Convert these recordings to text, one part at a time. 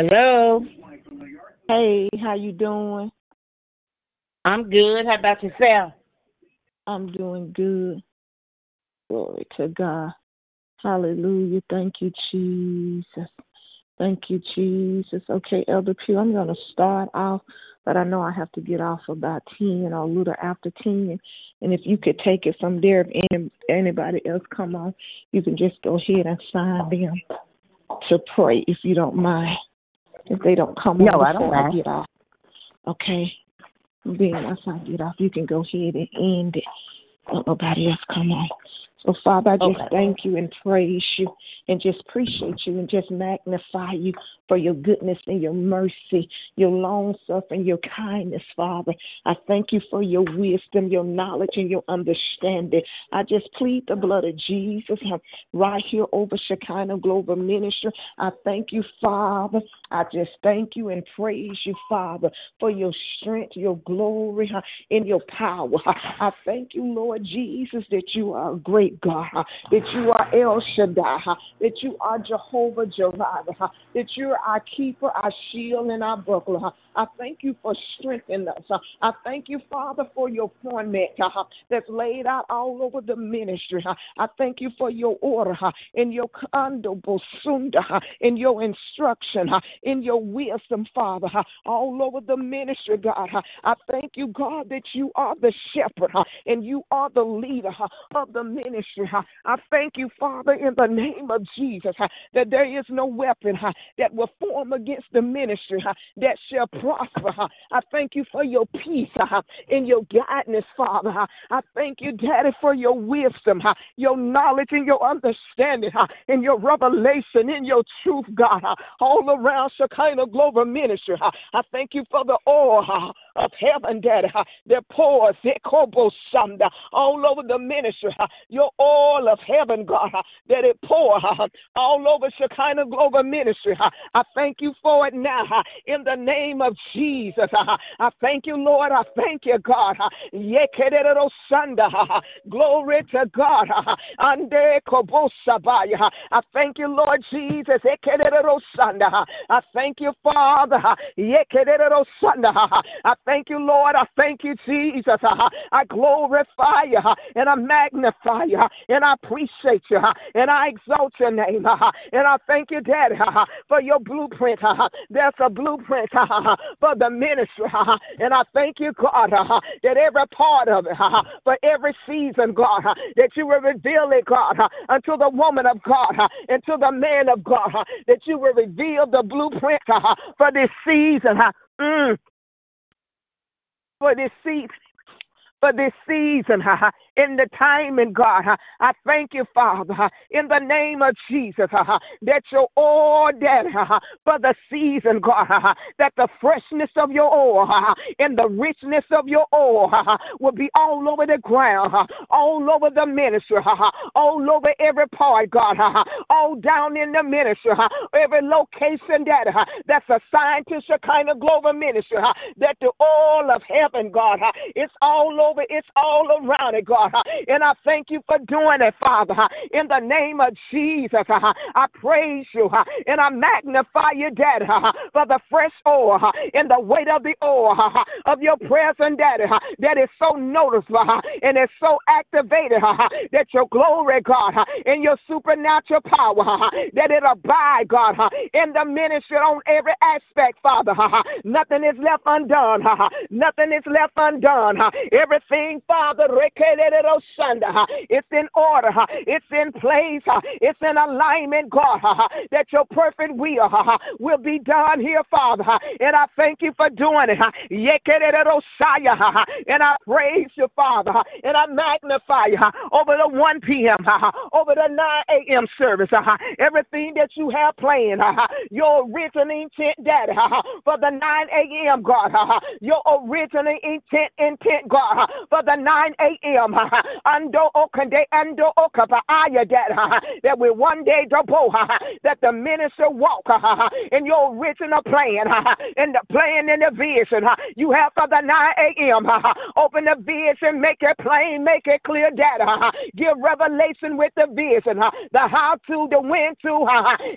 Hello. Hey, how you doing? I'm good. How about yourself? I'm doing good. Glory to God. Hallelujah. Thank you, Jesus. Thank you, Jesus. Okay, Elder Pugh, I'm going to start off, but I know I have to get off about 10 or a little after 10. And if you could take it from there, if any, anybody else come on, you can just go ahead and sign them to pray if you don't mind. If they don't come No, I don't I get off. Okay. Then once I get off, you can go ahead and end it. Don't nobody else come on. So, Father, I just Okay. thank you and praise you and just appreciate you and just magnify you for your goodness and your mercy, your long suffering, your kindness, Father. I thank you for your wisdom, your knowledge, and your understanding. I just plead the blood of Jesus right here over Shekinah Global Ministry. I thank you, Father. I just thank you and praise you, Father, for your strength, your glory, and your power. I thank you, Lord Jesus, that you are a great God, that you are El Shaddai, that you are Jehovah Jireh, that you're our keeper, our shield, and our buckler. I thank you for strengthening us. I thank you, Father, for your format that's laid out all over the ministry. I thank you for your order and your uh, and your instruction in your wisdom, Father, all over the ministry, God. I thank you, God, that you are the shepherd and you are the leader of the ministry. I thank you, Father, in the name of Jesus, that there is no weapon that will form against the ministry that shall prosper. I thank you for your peace and your guidance, Father. I thank you, Daddy, for your wisdom, your knowledge and your understanding, and your revelation and your truth, God, all around Shekinah Global Ministry. I thank you for the oil of heaven, Daddy, that pours all over the ministry. Your oil of heaven, God, that it pours all over Shekinah Global Ministry. I thank you for it now in the name of Jesus. I thank you, Lord. I thank you, God. Glory to God. I thank you, Lord Jesus. Uh. I thank you, Father. I thank you, Lord. I thank you, Jesus. I glorify you and I magnify you and I appreciate you and I exalt your name and I thank you, Daddy, for your blueprint. There's a blueprint for the ministry, and I thank you, God, that every part of it, for every season, God, that you will reveal it, God, unto the woman of God uh, and to the man of God, that you will reveal the blueprint uh, for this season. mm, for this season for this season, in the timing, God. I thank you, Father, in the name of Jesus, ha, ha, that dead ha, ha, for the season, God, ha, ha, that the freshness of your oil and the richness of your oil will be all over the ground, all over the ministry, all over every part, God, all down in the ministry, every location ha, that's assigned to Shekinah Global Ministry, ha, that the oil of heaven, God, it's all over, it's all around it, God. And I thank you for doing it, Father. In the name of Jesus. I praise you and I magnify you, Daddy, for the fresh oil and the weight of the oil of your presence, Daddy, that is so noticeable and it's so activated that your glory, God, and your supernatural power, that it abide, God, in the ministry on every aspect, Father. Nothing is left undone. Nothing is left undone. huh? Everything, Father, it's in order. It's in place. It's in alignment, God, that your perfect will will be done here, Father. And I thank you for doing it. And I praise you, Father, and I magnify you over the 1 p.m., over the 9 a.m. service. Everything that you have planned, your original intent, Daddy, for the 9 a.m., God, your original intent, intent, God? For the 9 a.m. Ando okande ando okapa ayadad that we one day double that the minister walk in your original plan in the plan and the vision you have for the 9 a.m. Open the vision, make it plain, make it clear data. Give revelation with the vision, the how to, the when to,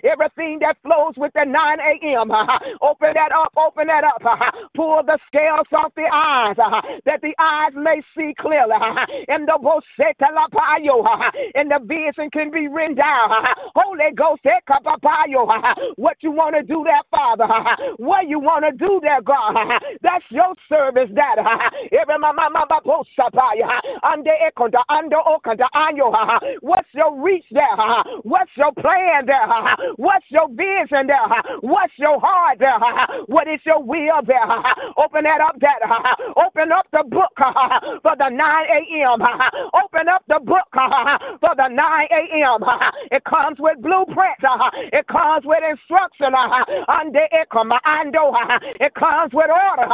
everything that flows with the 9 a.m. Open that up, open that up. Pull the scales off the eyes that the eyes may see clearly. And the and the vision can be written down. Holy Ghost, eh, what you want to do there, Father? What you want to do there, God? That's your service, that. Every mama, mama, under ekonda, under okanda. What's your reach there? What's your plan there? What's your vision there? What's your heart there? What is your will there? Open that up, that. Open up the book for the 9 a.m. Open up the book for the 9 a.m. It comes with blueprints. It comes with instruction. It comes with order.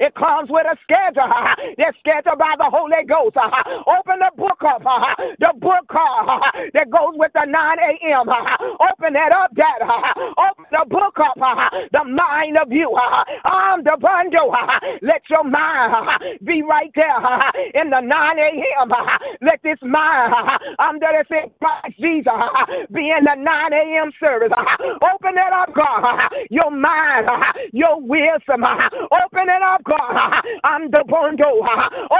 It comes with a schedule. It's scheduled by the Holy Ghost. Open the book up. The book that goes with the 9 a.m. Open that up, Dad. The book up. The mind of you. I'm the bundle. Let your mind be right there in the 9 a.m. Let this mind under the same Christ Jesus be in the 9 a.m. service. Open it up, God. Your mind, your wisdom. Open it up, God. I'm the bundle.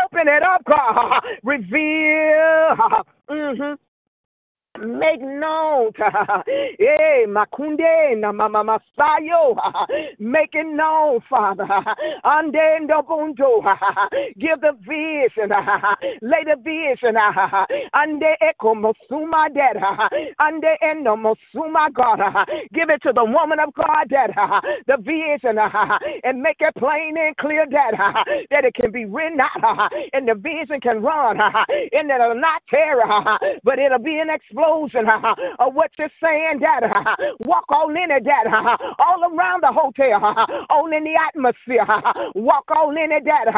Open it up, God. Reveal. Mm-hmm make known eh makunde na mama masayo. Make it known father. Ande ndobundo give the vision. Lay the vision. Ande eko mosuma dead. Ande eno mosuma god. Give it to the woman of god that the vision. And make it plain and clear that that it can be written out. And the vision can run. And it'll not tear. But it'll be an explosion explosion what you're saying, Dad. Walk all in it, Dad. All around the hotel, all in the atmosphere. Walk all in it, Dad.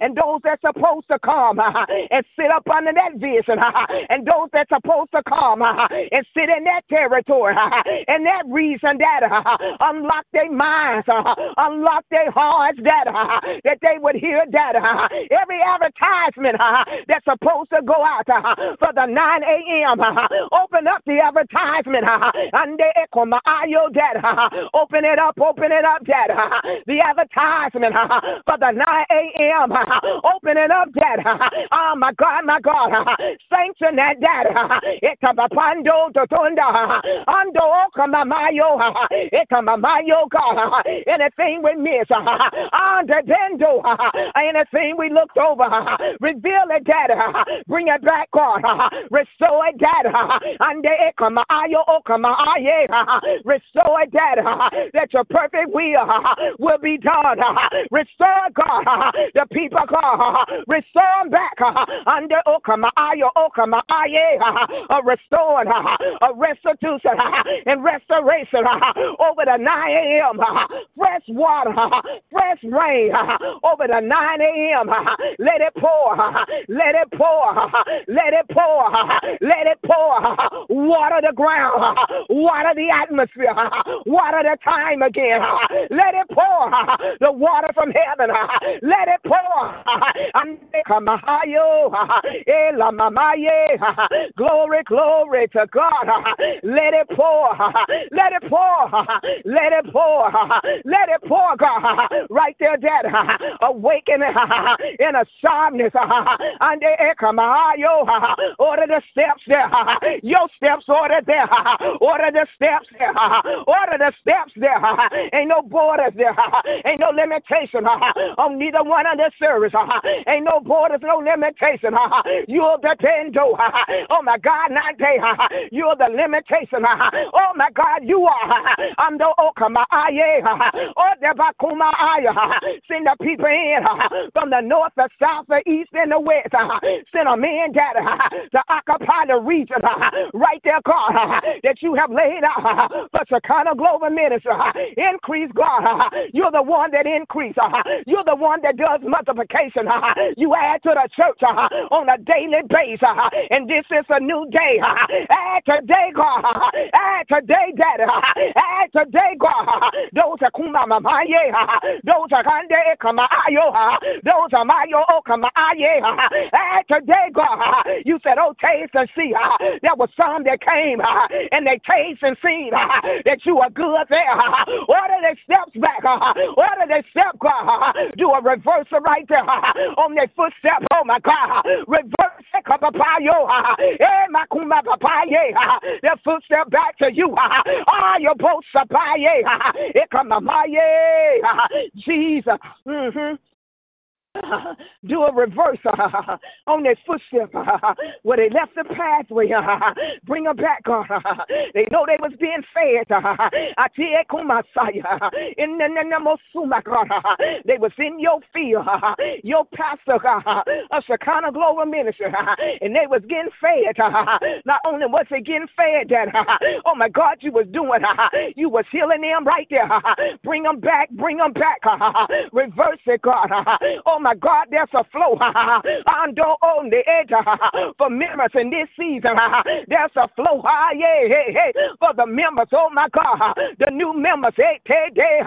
And those that's supposed to come and sit up under that vision, and those that's supposed to come and sit in that territory, and that reason, Dad, unlock their minds, unlock their hearts, Dad, that they would hear, Dad, every advertisement that's supposed to go out for the 9 a.m. Open up the advertisement. And echo my yo dad. Open it up, open it up, dad. The advertisement for the 9 a.m. Open it up, dad. Oh my God, my God. Sanction that, dad. Etabapando totunda. Ando okamamayo. Ekamamayo, God. Anything we miss. Under bendo. Anything we looked over. Reveal it, dad. Bring it back, God. Restore it, dad. Ande ekama ayo okama aye. Restore that, that your perfect will will be done. Restore God, the people God. Restore them back under okama ayo okama aye. A restored, a restitution and restoration over the 9 a.m. Fresh water, fresh rain over the 9 a.m. Let it pour, let it pour, let it pour, let it pour water the ground, water the atmosphere, water the time again. Let it pour the water from heaven. Let it pour. Glory, glory to God. Let it pour. Let it pour. Let it pour. Let it pour, God. Right there, Dad. Awaken in a sharpness. Order the steps there. Your steps ordered there. Order the steps there. Order the steps there. Ain't no borders there. Ain't no limitation on neither one of the service. Ain't no borders, no limitation. You're the tendo. Oh my God, not day. You're the limitation. Oh my God, you are. I'm the okama aye. Oh the bakuma aye. Send the people in from the north, the south, the east, and the west. Send them in, Daddy, to occupy the region right there, God, that you have laid out for Shekinah Global Ministry. Increase, God. You're the one that increase. You're the one that does multiplication. You add to the church on a daily basis. And this is a new day. Add today, God. Add today, Daddy. Add today, God. Those are kumama maye. Those are kande kama ayo. Those are mayo kama aye. Add today, God. You said, oh, taste and see. There was some that came and they taste and seen that you are good there. Order their steps back. Order their step, God. Do a reversal right there on their footstep. Oh, my God. Reverse it. Their footstep back to you. Ah, your boat. Ikamamaye. Jesus. Mm-hmm. do a reverse on their footstep where they left the pathway. Bring them back. they know they was being fed. They was in your field, your pastor a Shekinah Global Ministry, and they was getting fed. Not only was they getting fed, that oh my God, you was doing, you was healing them right there. Bring them back, bring them back. Reverse it, God. Oh my God, there's a flow under on the edge for members in this season. There's a flow, yeah, hey, hey, for the members. Oh my God, the new members. Hey, hey, hey,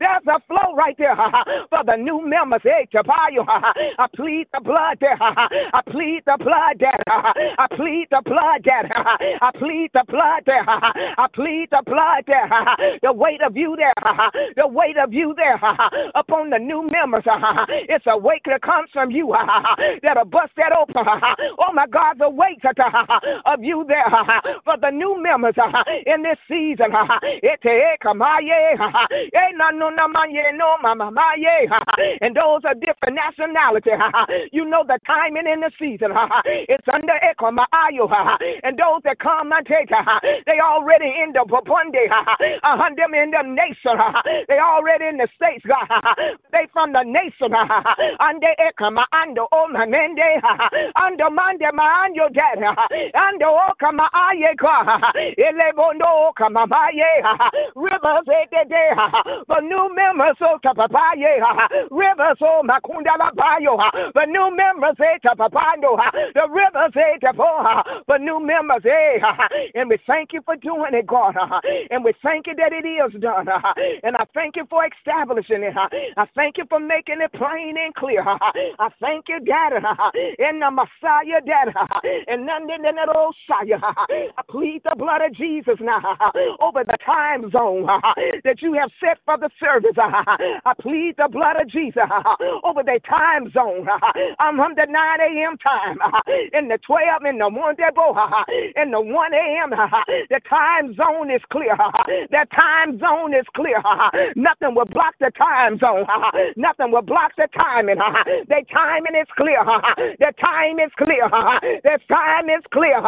there's a flow right there for the new members. Eh, hey, Tabayo, I plead the blood there. I plead the blood there. I plead the blood there. I plead the blood there. I plead the blood there. The weight of you there. The weight of you there upon the new members. It's a weight that comes from you that'll bust that open. Oh my God, the weight of you there for the new members in this season. And those are different nationalities. You know the timing in the season. It's under Ekomayo. And those that come and take, they already in the Babunde. Them in the nation. They already in the states. They from the nation. Ande Ekama Ando Omamende. Ando Mande Manyo Dad. Ando Okama Ayeka. Elebondo Okama Maye. Rivers Ede. The new members of Tapapaye. Rivers of Makunda Bayo. The new members of Tapapando. The rivers Ede. The new members. And we thank you for doing it, God. And we thank you that it is done. And I thank you for establishing it. I thank you for making it plain and clear. I thank you, Daddy, in the Messiah, Daddy, and none in the Messiah. I plead the blood of Jesus now over the time zone that you have set for the service. I plead the blood of Jesus over the time zone. I'm from the 9 a.m. time, in the 12, in the 1 in the 1 a.m. The time zone is clear. The time zone is clear. Nothing will block the time zone. Nothing will block the timing. The timing is clear. The time is clear. The time is clear.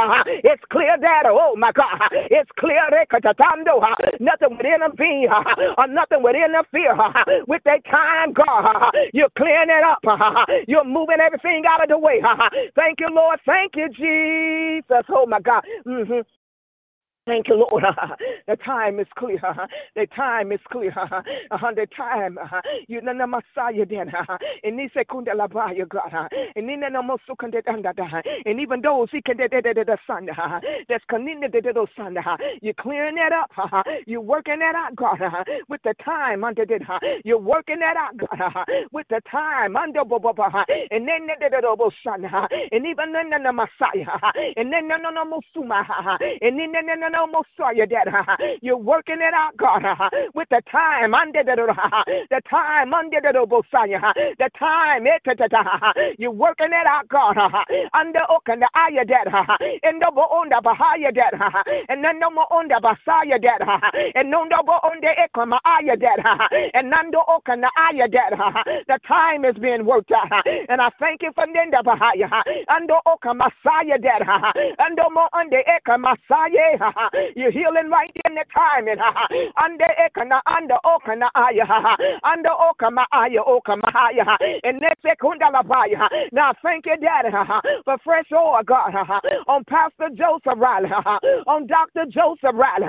It's clear that, oh my God, it's clear that nothing would intervene or nothing would interfere with that time, God. You're clearing it up. You're moving everything out of the way. Thank you, Lord. Thank you, Jesus. Oh my God. Mm-hmm. Thank you, Lord. the time is clear. The time is clear. The time. Uh-huh. You know the Messiah then. Uh-huh. He said, Kunda labaya God. Uh-huh. And in the Mosukanda and even those he can the son that's connected to the son. You're clearing that up. You're working that out, God. With the time under it. You're working that out, God. With the time under and then the son. And even then the Messiah. And then no Musuma. And then no no Messiah, Dad. You're working it out, God, with the time under the the time under the Messiah, the time eh, it, you're working it out, God, under Okanda Aya, Dad, and the Boonda Bahaya, Dad, and then no more under Basaya, Dad, and no double under Ekama Aya, Dad, and Nando Okanda Aya, Dad. The time is being worked out, and I thank you for Nenda Bahaya, and Okama Saya, Dad, and no more under Ekama Saya. You're healing right in the timing. Under Ekana, under Okana under Okama Aya, Okama Aya, and let's Sekunda Labaya. Now thank you, Daddy, for fresh oil, God, on Pastor Joseph Riley, on Dr. Joseph Riley.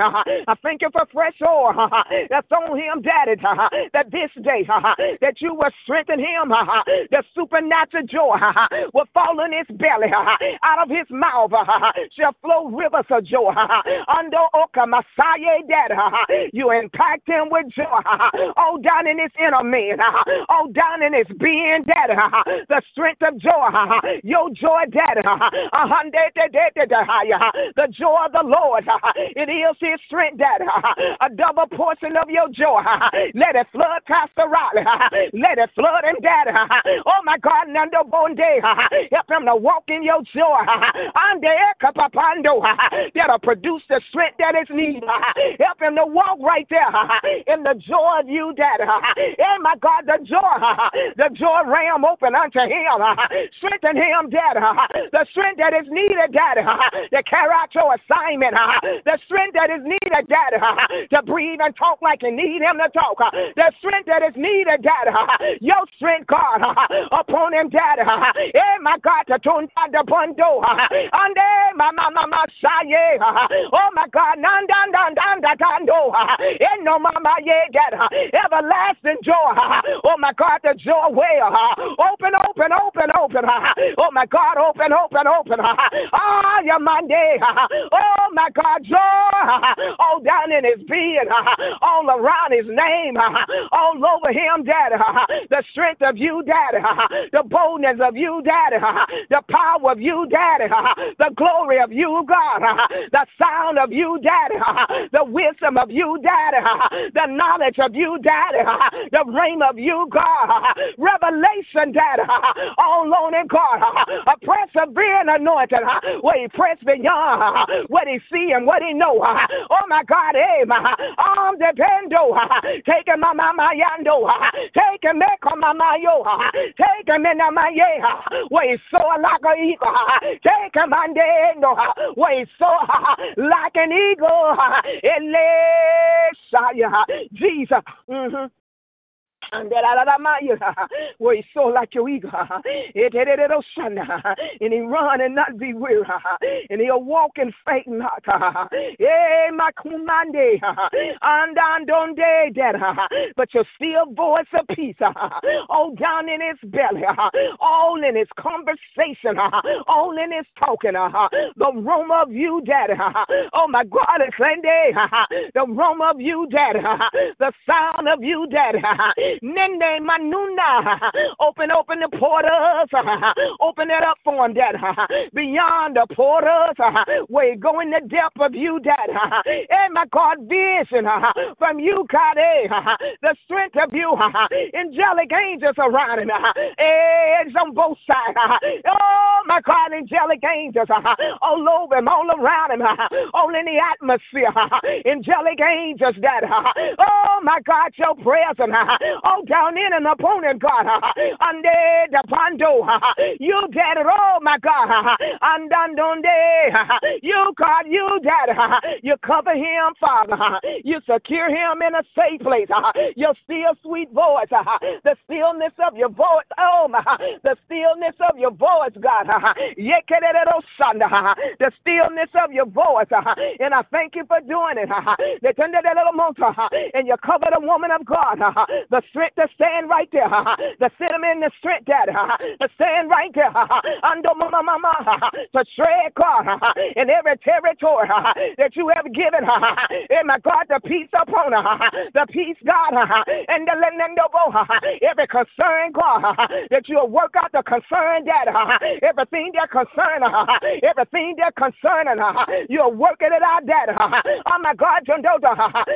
I thank you for fresh oil that's on him, Daddy, that this day that you will strengthen him, the supernatural joy will fall in his belly, out of his mouth shall flow rivers of joy. Under Oka Messiah, Daddy, you impact him with joy, all down in his inner man, all down in his being, Daddy, the strength of joy, your joy, Daddy, the joy of the Lord, it is his strength, Daddy, a double portion of your joy. Let it flood Pastor Riley, let it flood him, Daddy. Oh my God, Nando Bonde, help him to walk in your joy. That'll produce the strength that is needed. Help him to walk right there in the joy of you, Daddy. Oh my God, the joy, the joy ram open unto him. Strengthen him, Daddy. The strength that is needed, Daddy, to carry out your assignment. The strength that is needed, Daddy, to breathe and talk like you need him to talk. The strength that is needed, Daddy. Your strength, God, upon him, Daddy. Eh, my God, to turn the bundle. Ande, my, my, my, my, Oh, my God, nan, dan, dan, dan, dan, dan, do. Eh, no, mama, yeah, get everlasting joy. Oh, my God, the joy well. Open, open, open, open. Oh, my God, open, open, open. Ah, your Monday. Oh, my God, joy. All down in his being, all around his name, all over him, Daddy. The strength of you, Daddy. The boldness of you, Daddy. The power of you, Daddy. The glory of you, God. The sound of you, Daddy. The wisdom of you, Daddy. The knowledge of you, Daddy. The reign of you, God. Revelation, Daddy. All on in God. A persevering anointing. Where he press beyond what he see and what he know. Oh my God, eh, arm dependo. Take him, mama, yando. Take him, make mama, yo. Take him in my yeah. Where he so like a eagle. Take him, mandendo. Where he so like an eagle. Jesus. Mm-hmm. And where he soar like your eagle, and he run and not be weary, and he'll walk and faint not. Eh, my kumande, and donde dead, but your still voice of peace, all down in his belly, all in his conversation, all in his talking, the room of you, daddy. Oh my God, it's the room of you, daddy, the sound of you, daddy. Nene Manuna. Open, open the portals. Open it up for him, Dad. Beyond the portals. Where you go in the depth of you, Dad. And my God, vision from you, God. Eh, the strength of you. Angelic angels around him. It's on both sides. Oh, my God, angelic angels all over him, all around him, all in the atmosphere. Angelic angels, Dad. Oh, my God, your presence all down in an opponent, God. Ande the pando. You it all, my God. Andandonde. You, God, you did You cover him, Father. You secure him in a safe place. Your still sweet voice. The stillness of your voice. Oh, my. The stillness of your voice, God. The stillness of your voice. And I thank you for doing it. And you cover the woman of God. The strength to stand right there, him in the strength, Daddy, to stand right there, under mama, mama, to tread, God, in every territory that you have given, and my God, the peace upon the peace, God, and the lendobo, every concern, God, that you'll work out the concern, Daddy, everything that concern her, everything that concerning her, you're working it out, Daddy. Oh my God,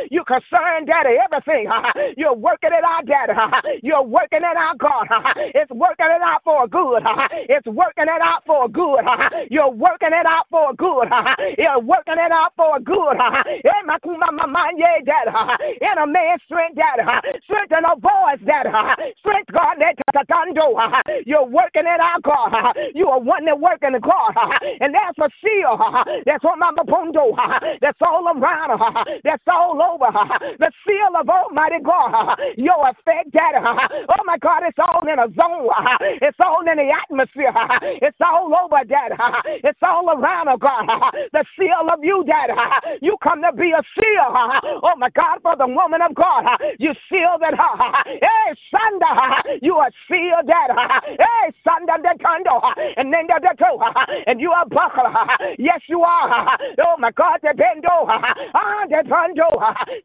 you concern, Daddy, everything, you're working it out, that you're working it out, God. It's working it out for good. It's working it out for good. You're working it out for good. You're working it out for good. In a man's strength, Dad. Strengthen a voice, Dad. Strength, God. You're working it out, God. You are one that working, the God. And that's a seal. That's on my bondo. That's all around. That's all over. The seal of Almighty God. Your Dad. Oh my God, it's all in a zone. It's all in the atmosphere. It's all over, Dad. It's all around, oh God. The seal of you, Dad. You come to be a seal. Oh my God, for the woman of God. You seal that. Hey, Sanda. You are sealed, Dad. Hey, Sanda de Kando. And then the And you are buckle. Yes, you are. Oh my God, the Bendo. Ah, the Bendo.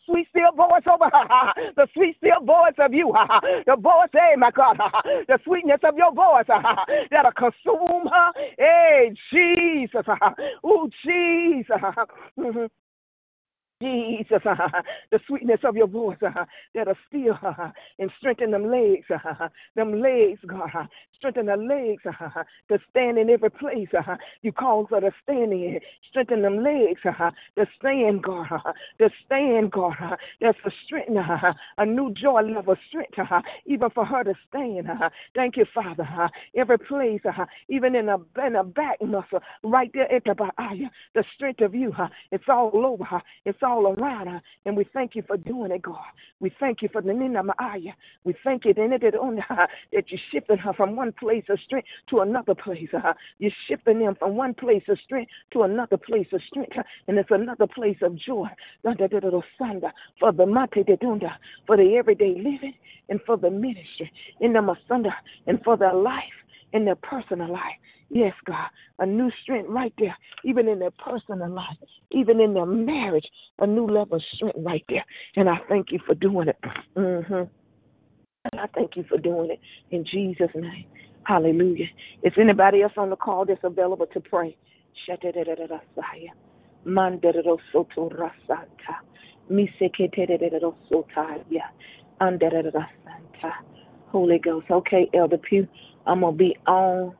Sweet still voice over the sweet still voice of you. The voice, hey, my God. The sweetness of your voice that'll consume her. Hey, Jesus. Oh, Jesus. Jesus, the sweetness of your voice that'll still and strengthen them legs, them legs, God, strengthen the legs to stand in every place you call for to stand in, strengthen them legs to stand, God, to stand, God. That's a strength, a new joy level strength, even for her to stand. Thank you, Father. Every place, even in the in the back muscle, right there at the the strength of you, it's all over. It's all around her. And we thank you for doing it, God. We thank you for the Nina Maaya. We thank you that you're shifting her from one place of strength to another place. You're shifting them from one place of strength to another place of strength. And it's another place of joy. For the mate for the everyday living and for the ministry in the Masunda and for their life in their personal life. Yes, God, a new strength right there, even in their personal life, even in their marriage, a new level of strength right there. And I thank you for doing it. Mm-hmm. I thank you for doing it in Jesus' name. Hallelujah. If anybody else on the call that's available to pray? Holy Ghost. Okay, Elder Pugh, I'm gonna be on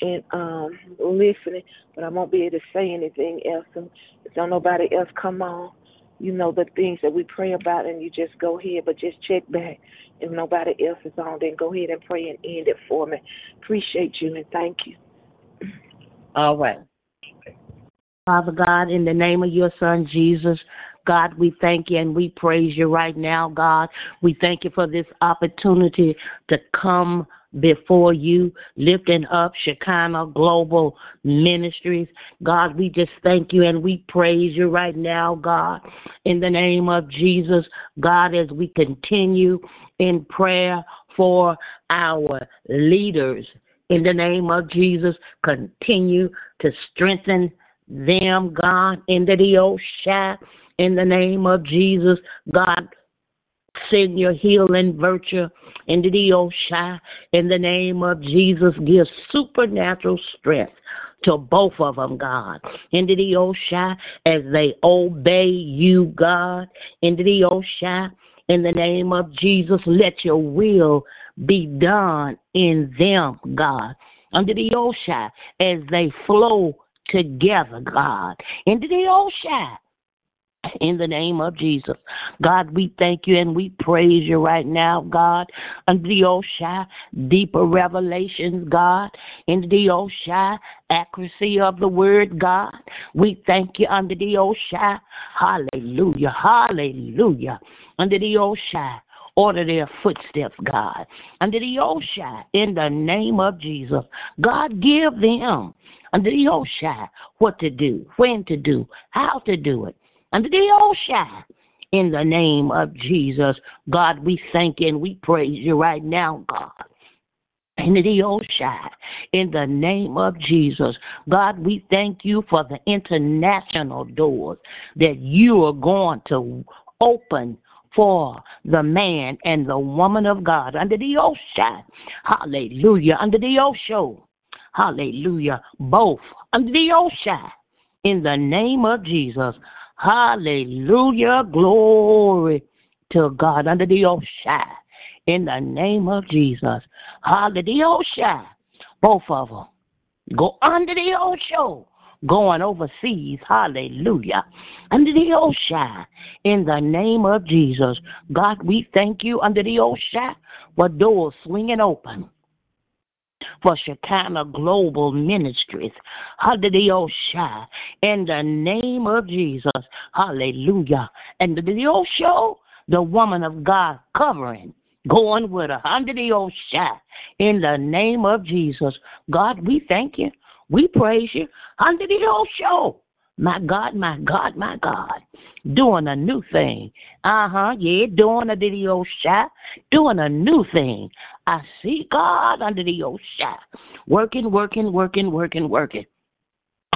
and um listening, but I won't be able to say anything else. And if don't nobody else come on, you know the things that we pray about, and you just go ahead, but just check back. If nobody else is on, then go ahead and pray and end it for me. Appreciate you and thank you. All right. Father God, in the name of your Son Jesus, God, we thank you and we praise you right now, God. We thank you for this opportunity to come before you, lifting up Shekinah Global Ministries. God, we just thank you and we praise you right now, God, in the name of Jesus. God, as we continue in prayer for our leaders, in the name of Jesus, continue to strengthen them, God, in the Oshah, in the name of Jesus. God, send your healing virtue into the Oshai. In the name of Jesus, give supernatural strength to both of them, God. Into the Oshai as they obey you, God. Into the Oshai. In the name of Jesus, let your will be done in them, God. Under the Oshai as they flow together, God. Into the Oshai in the name of Jesus. God, we thank you and we praise you right now, God. Under the Oshai, deeper revelations, God. Into the Oshai, accuracy of the word, God. We thank you under the Oshai. Hallelujah. Hallelujah. Under the Oshai. Order their footsteps, God. Under the Oshai, in the name of Jesus. God, give them under the Oshai what to do, when to do, how to do it under the ocean. In the name of Jesus, God, we thank you and we praise you right now, God. In the ocean, in the name of Jesus, God, we thank you for the international doors that you are going to open for the man and the woman of God under the ocean. Hallelujah. Under the ocean. Hallelujah. Both under the ocean. In the name of Jesus. Hallelujah. Glory to God under the Oshai in the name of Jesus. Hallelujah. Both of them go under the Osho, going overseas. Hallelujah. Under the Oshai in the name of Jesus. God, we thank you under the Oshai for doors swinging open for Shekinah Global Ministries. Hallelujah. In the name of Jesus. Hallelujah. And the video show, the woman of God covering, going with her under the old shot. In the name of Jesus. God, we thank you. We praise you. The old show. My God, my God, my God. Doing a new thing. Uh huh. Yeah, doing a video shot. Doing a new thing. I see God under the shot. Working, working, working, working, working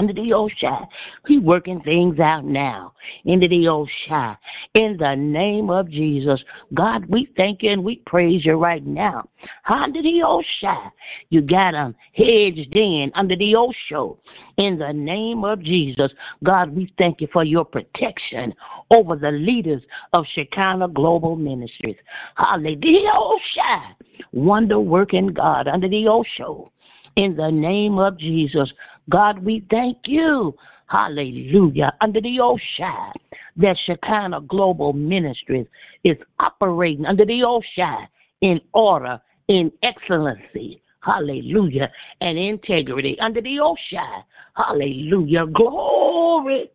under the Oshai. He's working things out now into the Oshai. In the name of Jesus. God, we thank you and we praise you right now. Under the Oshai. You got them hedged in under the Osho. In the name of Jesus. God, we thank you for your protection over the leaders of Shekinah Global Ministries. Hallelujah. Oshai. Wonder working God under the Osho. In the name of Jesus. God, we thank you. Hallelujah. Under the Oshai, that Shekinah Global Ministries is operating under the Oshai in order, in excellency. Hallelujah. And integrity under the Oshai. Hallelujah. Glory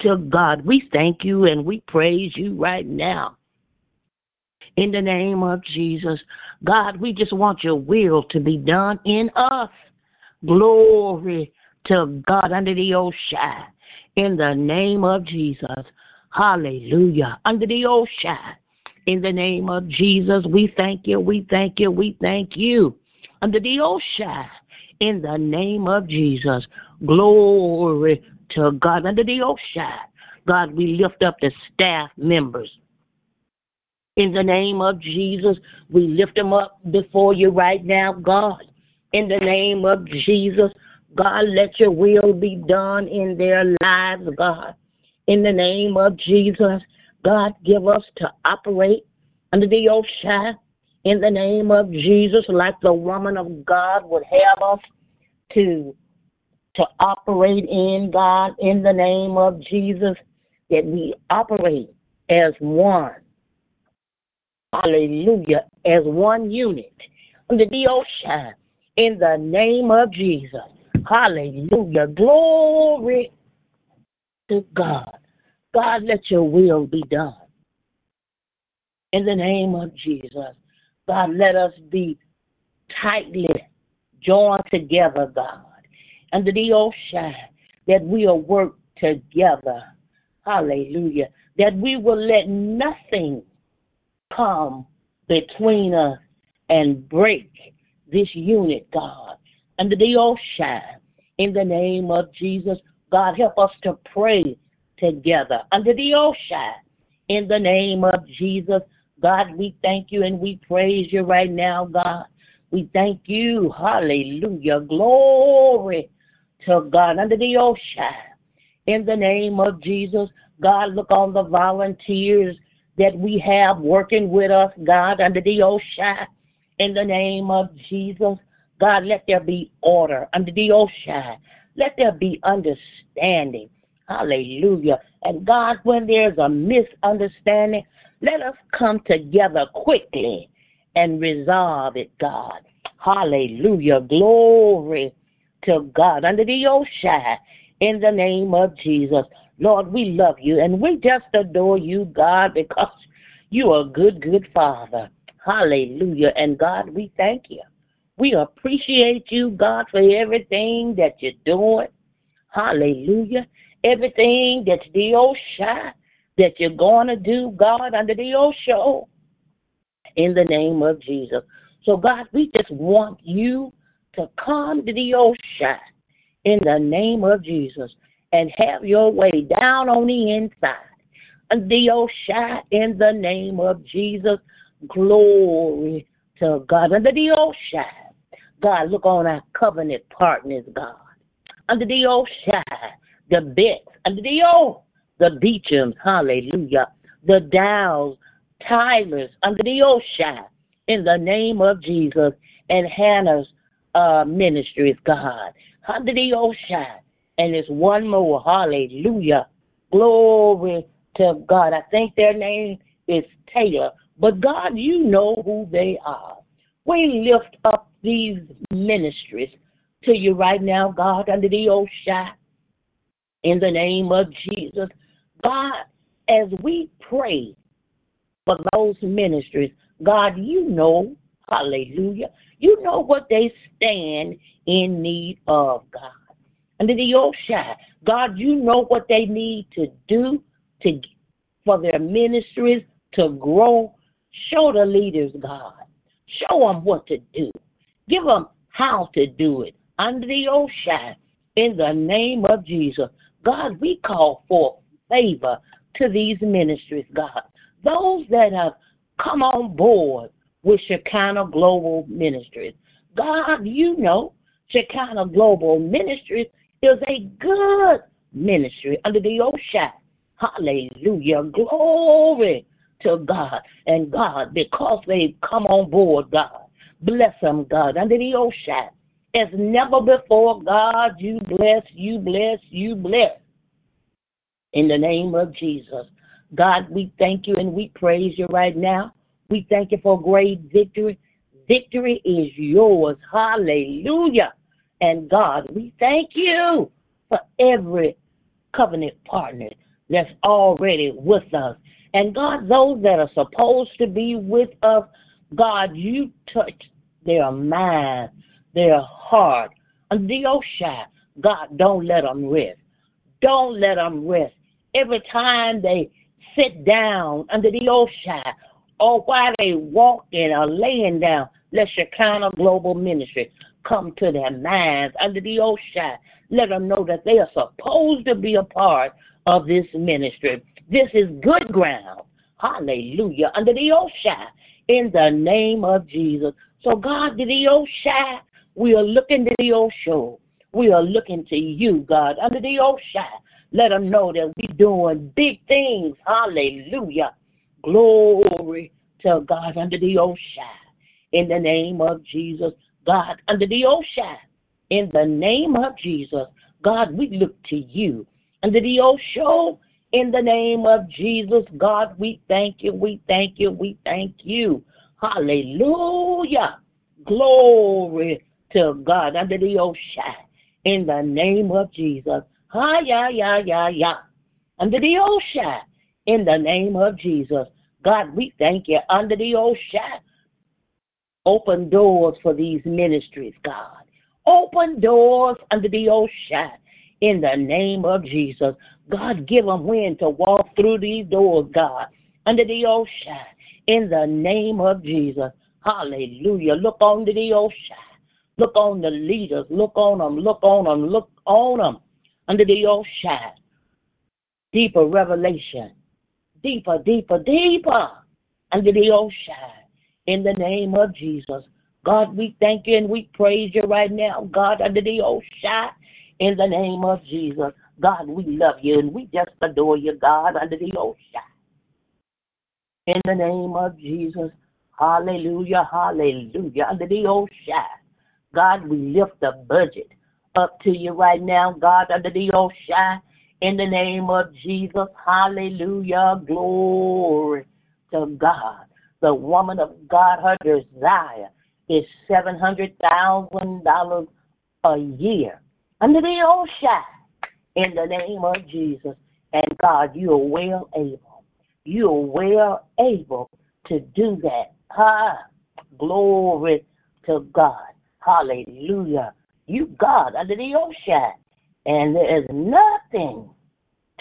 to God. We thank you and we praise you right now. In the name of Jesus. God, we just want your will to be done in us. Glory to God under the Oshai. In the name of Jesus. Hallelujah. Under the Oshai. In the name of Jesus, we thank you, we thank you, we thank you. Under the Oshai. In the name of Jesus. Glory to God. Under the Oshai. God, we lift up the staff members. In the name of Jesus, we lift them up before you right now, God. In the name of Jesus, God, let your will be done in their lives, God. In the name of Jesus, God, give us to operate under the Oshai. In the name of Jesus, like the woman of God would have us to to operate in God in the name of Jesus, that we operate as one. Hallelujah. As one unit under the Oshai in the name of Jesus. Hallelujah. Glory to God. God, let your will be done. In the name of Jesus. God, let us be tightly joined together, God, under the Oshai, that we'll work together. Hallelujah. That we will let nothing come between us and break this unit, God, under the Oshai in the name of Jesus. God, help us to pray together under the ocean. in the name of Jesus. God, we thank you and we praise you right now, God. We thank you. Hallelujah. Glory to God under the ocean. In the name of Jesus, God, look on the volunteers that we have working with us, God, under the ocean. In the name of Jesus, God, let there be order under the ocean. Let there be understanding. Hallelujah. And God, when there's a misunderstanding, let us come together quickly and resolve it, God. Hallelujah. Glory to God under the ocean in the name of Jesus. Lord, we love you and we just adore you, God, because you are a good, good Father. Hallelujah. And God, we thank you. We appreciate you, God, for everything that you're doing. Hallelujah. Everything that's the Oshai that you're going to do, God, under the Osho. In the name of Jesus. So, God, we just want you to come to the Oshai in the name of Jesus and have your way down on the inside. The Oshai in the name of Jesus. Glory to God. Under the Oshai. God, look on our covenant partners, God. Under the old the Betts, under the old, the Beechams, hallelujah, the Dows, Tyler's under the Oshai in the name of Jesus and Hannah's uh, ministries, God. Under the Oshai. And there's one more. Hallelujah. Glory to God. I think their name is Taylor. But God, you know who they are. We lift up these ministries to you right now, God, under the Oshai. In the name of Jesus. God, as we pray for those ministries, God, you know, hallelujah, you know what they stand in need of, God. Under the Oshai, God, you know what they need to do to for their ministries to grow. Show the leaders, God. Show them what to do. Give them how to do it. Under the Oshai, in the name of Jesus. God, we call for favor to these ministries, God. Those that have come on board with Shekinah Global Ministries. God, you know, Shekinah Global Ministries is a good ministry under the Oshai. Hallelujah. Glory to God. And God, because they've come on board, God, bless them, God, under the Oshai. As never before, God, you bless, you bless, you bless. In the name of Jesus. God, we thank you and we praise you right now. We thank you for great victory. Victory is yours. Hallelujah. And God, we thank you for every covenant partner that's already with us. And God, those that are supposed to be with us, God, you touch their mind, their heart. And the Oshai, God, don't let them rest. Don't let them rest. Every time they sit down under the Oshai, or while they walking or laying down, let Shekinah Global Ministry come to their minds under the Oshai. Let them know that they are supposed to be a part of this ministry. This is good ground. Hallelujah. Under the Oshai. In the name of Jesus. So God, the Oshai, we are looking to the Osho. We are looking to you, God, under the Oshai. Let them know that we're doing big things. Hallelujah. Glory to God under the Oshai. In the name of Jesus. God, under the Oshai. In the name of Jesus. God, we look to you. Under the Osho, in the name of Jesus, God, we thank you, we thank you, we thank you. Hallelujah. Glory to God under the Oshai. In the name of Jesus. Ha ya ya ya ya. Under the Oshai. In the name of Jesus. God, we thank you under the Oshai. Open doors for these ministries, God. Open doors under the Oshai. In the name of Jesus. God, give them wind to walk through these doors, God. Under the Oshai in the name of Jesus. Hallelujah. Look on the Oshai. Look on the leaders. Look on them. Look on them. Look on them. Under the Oshai. Deeper revelation. Deeper, deeper, deeper. Under the Oshai. In the name of Jesus. God, we thank you and we praise you right now. God, under the Oshai. In the name of Jesus. God, we love you and we just adore you, God, under the Oshai in the name of Jesus. Hallelujah, hallelujah. Under the shine. God, we lift the budget up to you right now, God, under the shine. In the name of Jesus, hallelujah, glory to God. The woman of God, her desire is $700,000 a year under the shine. In the name of Jesus. And God, you are well able you're well able to do that. Ah, glory to God. Hallelujah. You God under the ocean. And there is nothing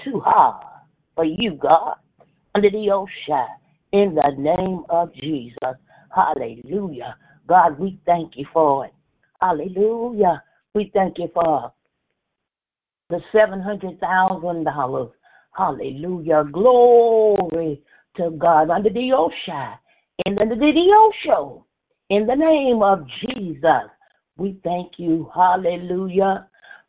too hard for you, God, under the ocean. In the name of Jesus. Hallelujah. God, we thank you for it. Hallelujah. We thank you for the $700,000 Hallelujah. Glory to God under the Oshai. In the, the, Osho. In the name of Jesus. We thank you. Hallelujah.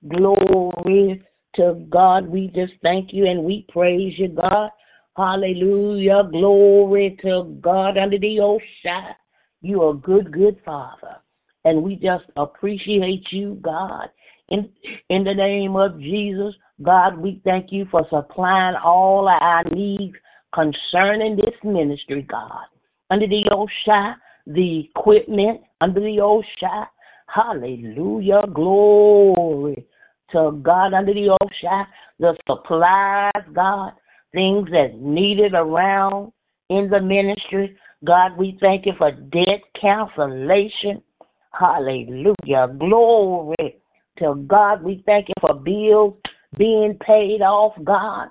Glory to God. We just thank you and we praise you, God. Hallelujah. Glory to God under the ocean. You are a good, good Father. And we just appreciate you, God. In, in the name of Jesus, God, we thank you for supplying all our needs concerning this ministry, God. Under the ocean, the equipment, under the ocean. Hallelujah. Glory to God under the ocean. The supplies, God, things that's needed around in the ministry. God, we thank you for debt cancellation. Hallelujah. Glory to God. We thank you for bills being paid off, God.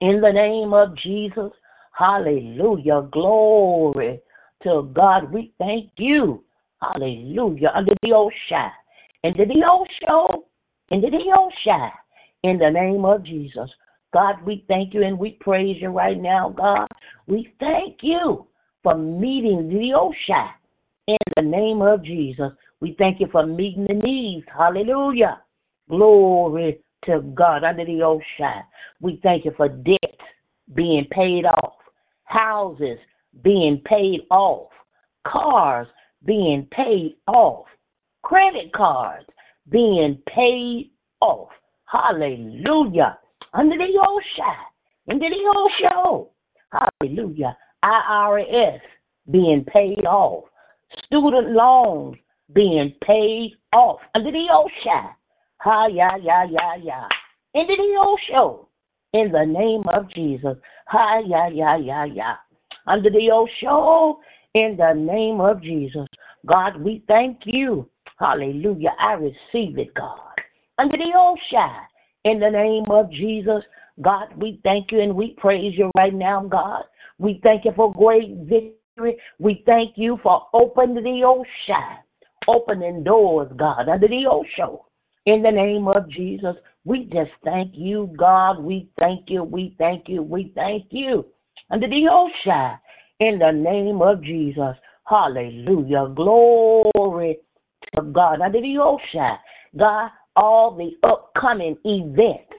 In the name of Jesus. Hallelujah. Glory to God. We thank you. Hallelujah. Under the ocean. Under the ocean. Under the ocean. In the name of Jesus. God, we thank you and we praise you right now, God. We thank you for meeting the ocean in the name of Jesus. We thank you for meeting the needs. Hallelujah. Glory to God under the ocean. We thank you for debt being paid off, houses being paid off, cars being paid off, credit cards being paid off. Hallelujah. Under the ocean. Under the ocean. Hallelujah. IRS being paid off. Student loans being paid off. Under the ocean. Ha, ya, ya, ya, ya. Under the ocean. In the name of Jesus. Ha, ya, ya, ya, ya. Under the ocean. In the name of Jesus. God, we thank you. Hallelujah. I receive it, God. Under the ocean. In the name of Jesus. God, we thank you and we praise you right now, God. We thank you for great victory. We thank you for opening the ocean, opening doors, God, under the ocean. In the name of Jesus, we just thank you, God. We thank you. We thank you. We thank you. Under the ocean, in the name of Jesus. Hallelujah. Glory to God. Under the ocean, God, all the upcoming events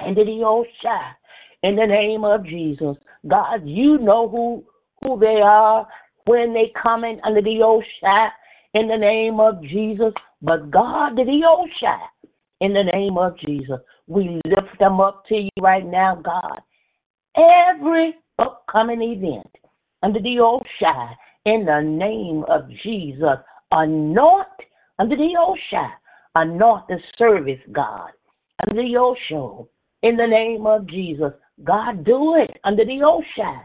under the ocean in the name of Jesus. God, you know who who they are when they come in under the ocean in the name of Jesus. But God, the ocean in the name of Jesus, we lift them up to you right now, God. Every upcoming event under the ocean in the name of Jesus, anoint under the ocean, anoint the service, God, under the ocean in the name of Jesus. God, do it under the ocean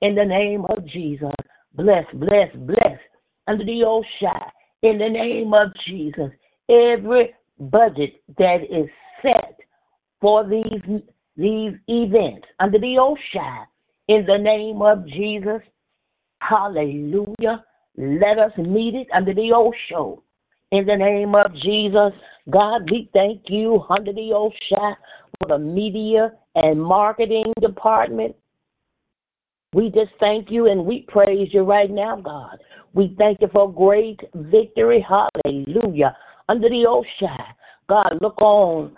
in the name of Jesus. Bless, bless, bless under the ocean in the name of Jesus. Every budget that is set for these these events under the ocean in the name of Jesus. Hallelujah. Let us meet it under the ocean. In the name of Jesus, God, we thank you under the ocean for the media and marketing department. We just thank you and we praise you right now, God. We thank you for great victory. Hallelujah. Under the ocean, God, look on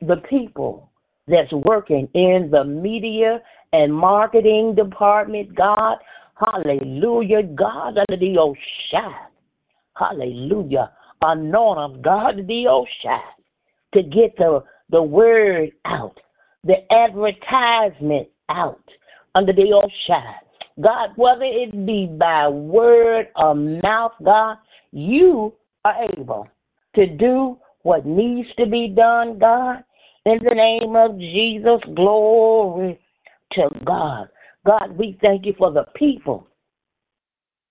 the people that's working in the media and marketing department, God. Hallelujah. God, under the ocean. Hallelujah. Anoint of God, the ocean, to get the the word out, the advertisement out under the ocean. God, whether it be by word or mouth, God, you are able to do what needs to be done, God. In the name of Jesus, glory to God. God, we thank you for the people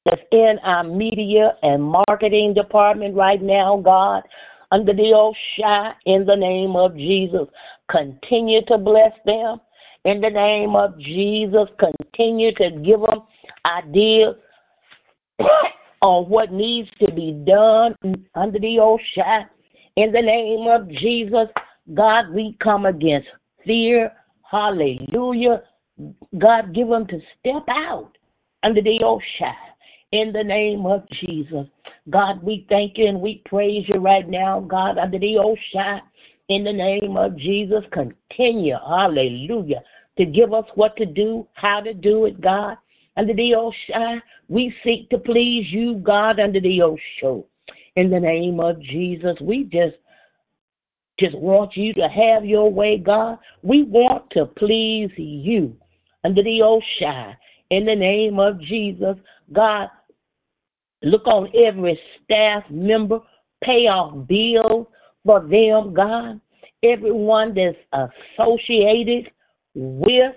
that's in our media and marketing department right now, God under the ocean in the name of Jesus. Continue to bless them in the name of Jesus. Continue to give them ideas on what needs to be done under the ocean. In the name of Jesus, God, we come against fear. Hallelujah. God, give them to step out under the ocean in the name of Jesus. God, we thank you and we praise you right now, God, under the ocean. In the name of Jesus, continue, hallelujah, to give us what to do, how to do it, God. Under the Oshai, we seek to please you, God, under the Osho. In the name of Jesus, we just just want you to have your way, God. We want to please you under the Oshai. In the name of Jesus, God, look on every staff member, pay off bills for them, God. Everyone that's associated with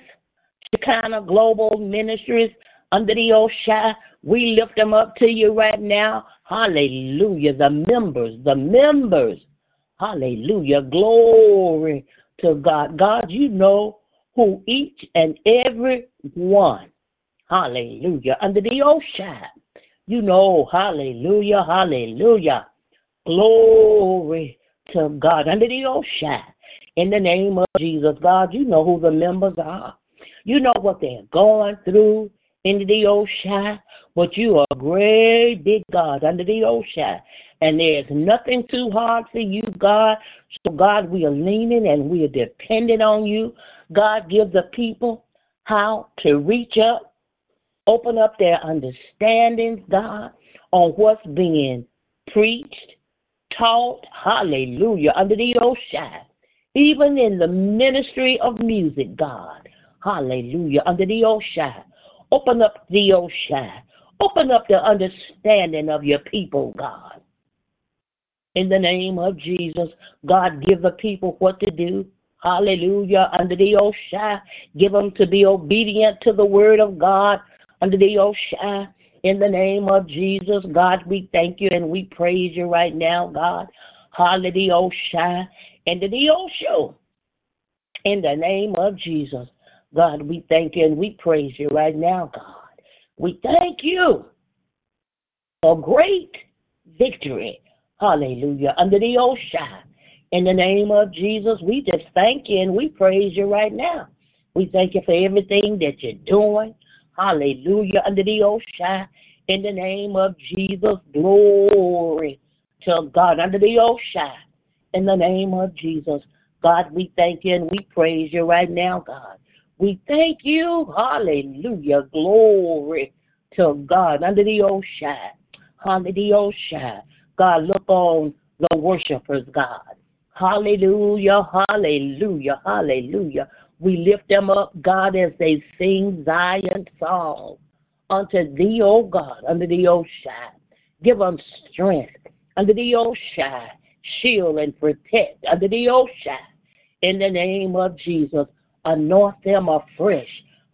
Shekinah Global Ministries under the Oshai. We lift them up to you right now. Hallelujah. The members, the members. Hallelujah. Glory to God. God, you know who each and every one. Hallelujah. Under the Oshai. You know, hallelujah, hallelujah. Glory to God. Under the Oshai. In the name of Jesus, God, you know who the members are. You know what they're going through into the Oshai, but you are a great big God under the Oshai. And there's nothing too hard for you, God. So, God, we are leaning and we are dependent on you. God, give the people how to reach up, open up their understandings, God, on what's being preached, taught, hallelujah, under the Oshai. Even in the ministry of music, God, hallelujah, under the Oshai. Open up the Oshai. Open up the understanding of your people, God. In the name of Jesus, God, give the people what to do. Hallelujah. Under the Oshai, give them to be obedient to the word of God. Under the Oshai, in the name of Jesus, God, we thank you and we praise you right now, God. Hallelujah. Under the Osho. In the name of Jesus. God, we thank you and we praise you right now, God. We thank you for great victory. Hallelujah. Under the Oshai. In the name of Jesus, we just thank you and we praise you right now. We thank you for everything that you're doing. Hallelujah. Under the Oshai. In the name of Jesus, glory to God. Under the Oshai. In the name of Jesus. God, we thank you and we praise you right now, God. We thank you. Hallelujah. Glory to God. Under the Oshai. Under the Oshai. God, look on the worshipers, God. Hallelujah. Hallelujah. Hallelujah. We lift them up, God, as they sing Zion song unto thee, O God, under the Oshai. Give them strength under the Oshai. Shield and protect under the ocean In the name of Jesus anoint them afresh.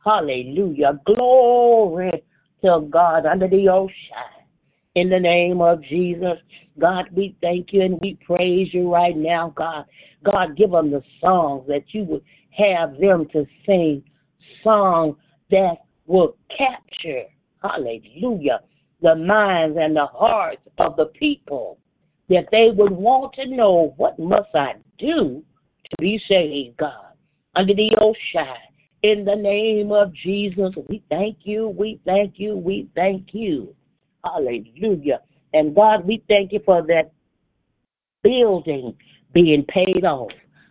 Hallelujah. Glory to God under the ocean. In the name of Jesus, God, we thank you and we praise you right now, God. God, give them the songs that you would have them to sing, songs that will capture, hallelujah, the minds and the hearts of the people, that they would want to know what must I do to be saved, God under the Oshai. In the name of Jesus, we thank you, we thank you, we thank you. Hallelujah. And God, we thank you for that building being paid off.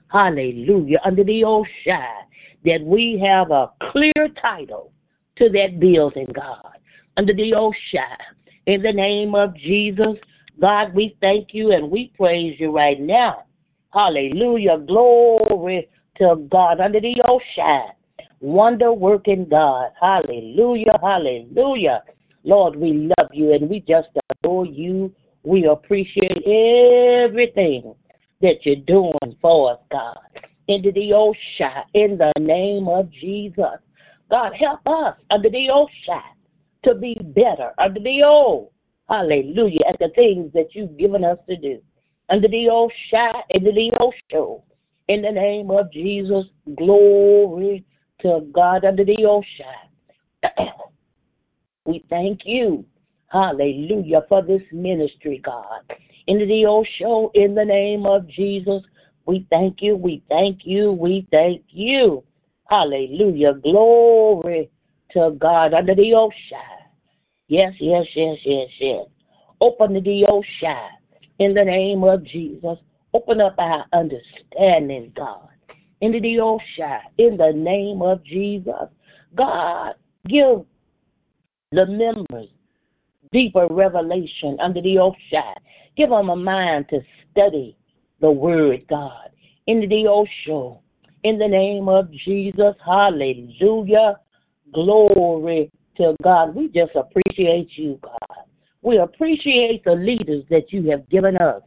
Hallelujah. Under the Oshai, that we have a clear title to that building, God. Under the Oshai. In the name of Jesus, God, we thank you and we praise you right now. Hallelujah. Glory to God under the ocean. Wonder working God. Hallelujah. Hallelujah. Lord, we love you and we just adore you. We appreciate everything that you're doing for us, God. Into the ocean, in the name of Jesus. God, help us under the ocean to be better under the old. Hallelujah. At the things that you've given us to do. Under the old ocean, into the ocean. In the name of Jesus, glory to God under the old ocean. we thank you, hallelujah, for this ministry, God. In the ocean, in the name of Jesus, we thank you, we thank you, we thank you. Hallelujah, glory to God under the old ocean. Yes, yes, yes, yes, yes. Open the ocean in the name of Jesus. Open up our understanding, God. into the Osha, in the name of Jesus. God, give the members deeper revelation under the Osha. Give them a mind to study the word, God. Into the Osho. In the name of Jesus. Hallelujah. Glory to God. We just appreciate you, God. We appreciate the leaders that you have given us.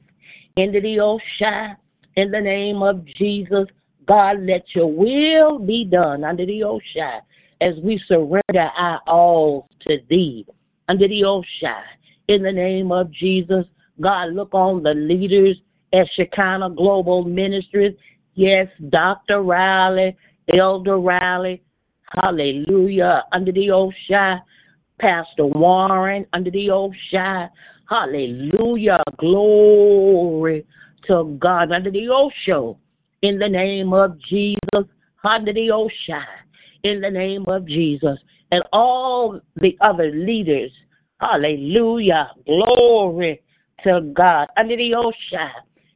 Into the Osha. In the name of Jesus. God, let your will be done under the Osha as we surrender our all to thee under the Osha. In the name of Jesus, God, look on the leaders at Shekinah Global Ministries. Yes, Dr. Riley, Elder Riley, hallelujah, under the Osha. Pastor Warren, under the Osha. Hallelujah, glory to God, under the Osho. In the name of Jesus, under the Osha. In the name of Jesus. And all the other leaders Hallelujah. Glory to God. Under the Osha,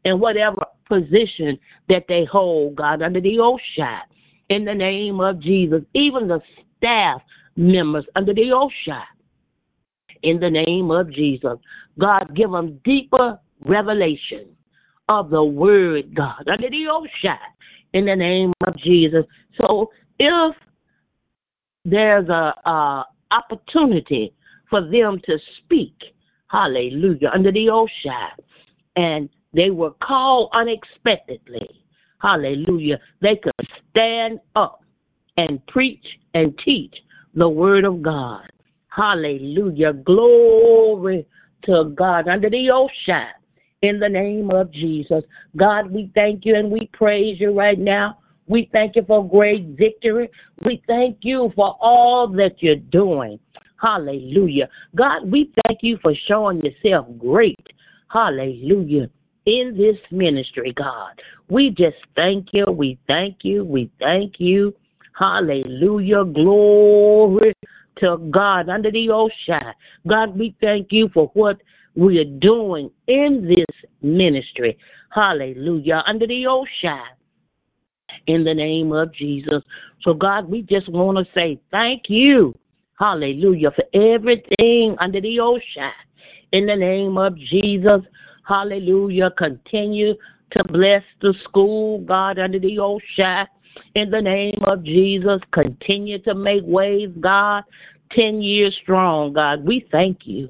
in whatever position that they hold, God, under the Osha, in the name of Jesus. Even the staff members under the Osha, in the name of Jesus. God, give them deeper revelation of the word, God, under the Osha, in the name of Jesus. So if there's a, a opportunity for them to speak, hallelujah, under the Osha. And they were called unexpectedly, hallelujah. They could stand up and preach and teach the word of God. Hallelujah. Glory to God under the ocean In the name of Jesus. God, we thank you and we praise you right now. We thank you for great victory. We thank you for all that you're doing. Hallelujah. God, we thank you for showing yourself great. Hallelujah. In this ministry, God. We just thank you. We thank you. We thank you. Hallelujah. Glory to God under the ocean. God, we thank you for what we are doing in this ministry. Hallelujah. Under the ocean. In the name of Jesus. So, God, we just want to say thank you. Hallelujah. For everything under the ocean. In the name of Jesus. Hallelujah. Continue to bless the school, God, under the ocean. In the name of Jesus. Continue to make ways, God. 10 years strong, God. We thank you.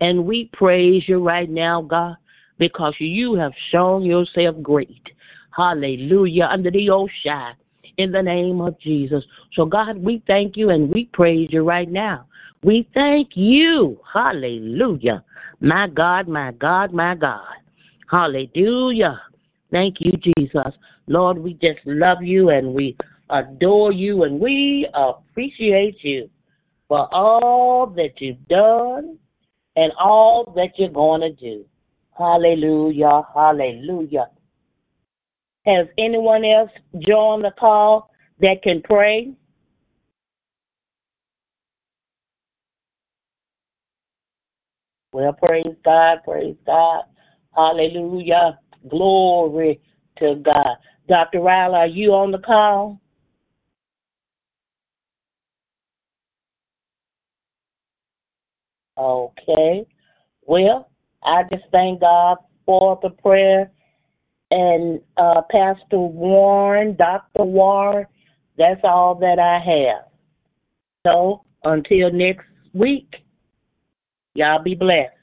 And we praise you right now, God, because you have shown yourself great. Hallelujah. Under the ocean in the name of Jesus. So, God, we thank you and we praise you right now. We thank you. Hallelujah. My God, my God, my God. Hallelujah. Thank you, Jesus. Lord, we just love you and we adore you and we appreciate you for all that you've done and all that you're going to do. Hallelujah. Hallelujah. Has anyone else joined the call that can pray? Well, praise God, praise God. Hallelujah. Glory to God. Dr. Riley, are you on the call? Okay. Well, I just thank God for the prayer and uh, Pastor Warren, Dr. Warren. That's all that I have. So until next week, y'all be blessed.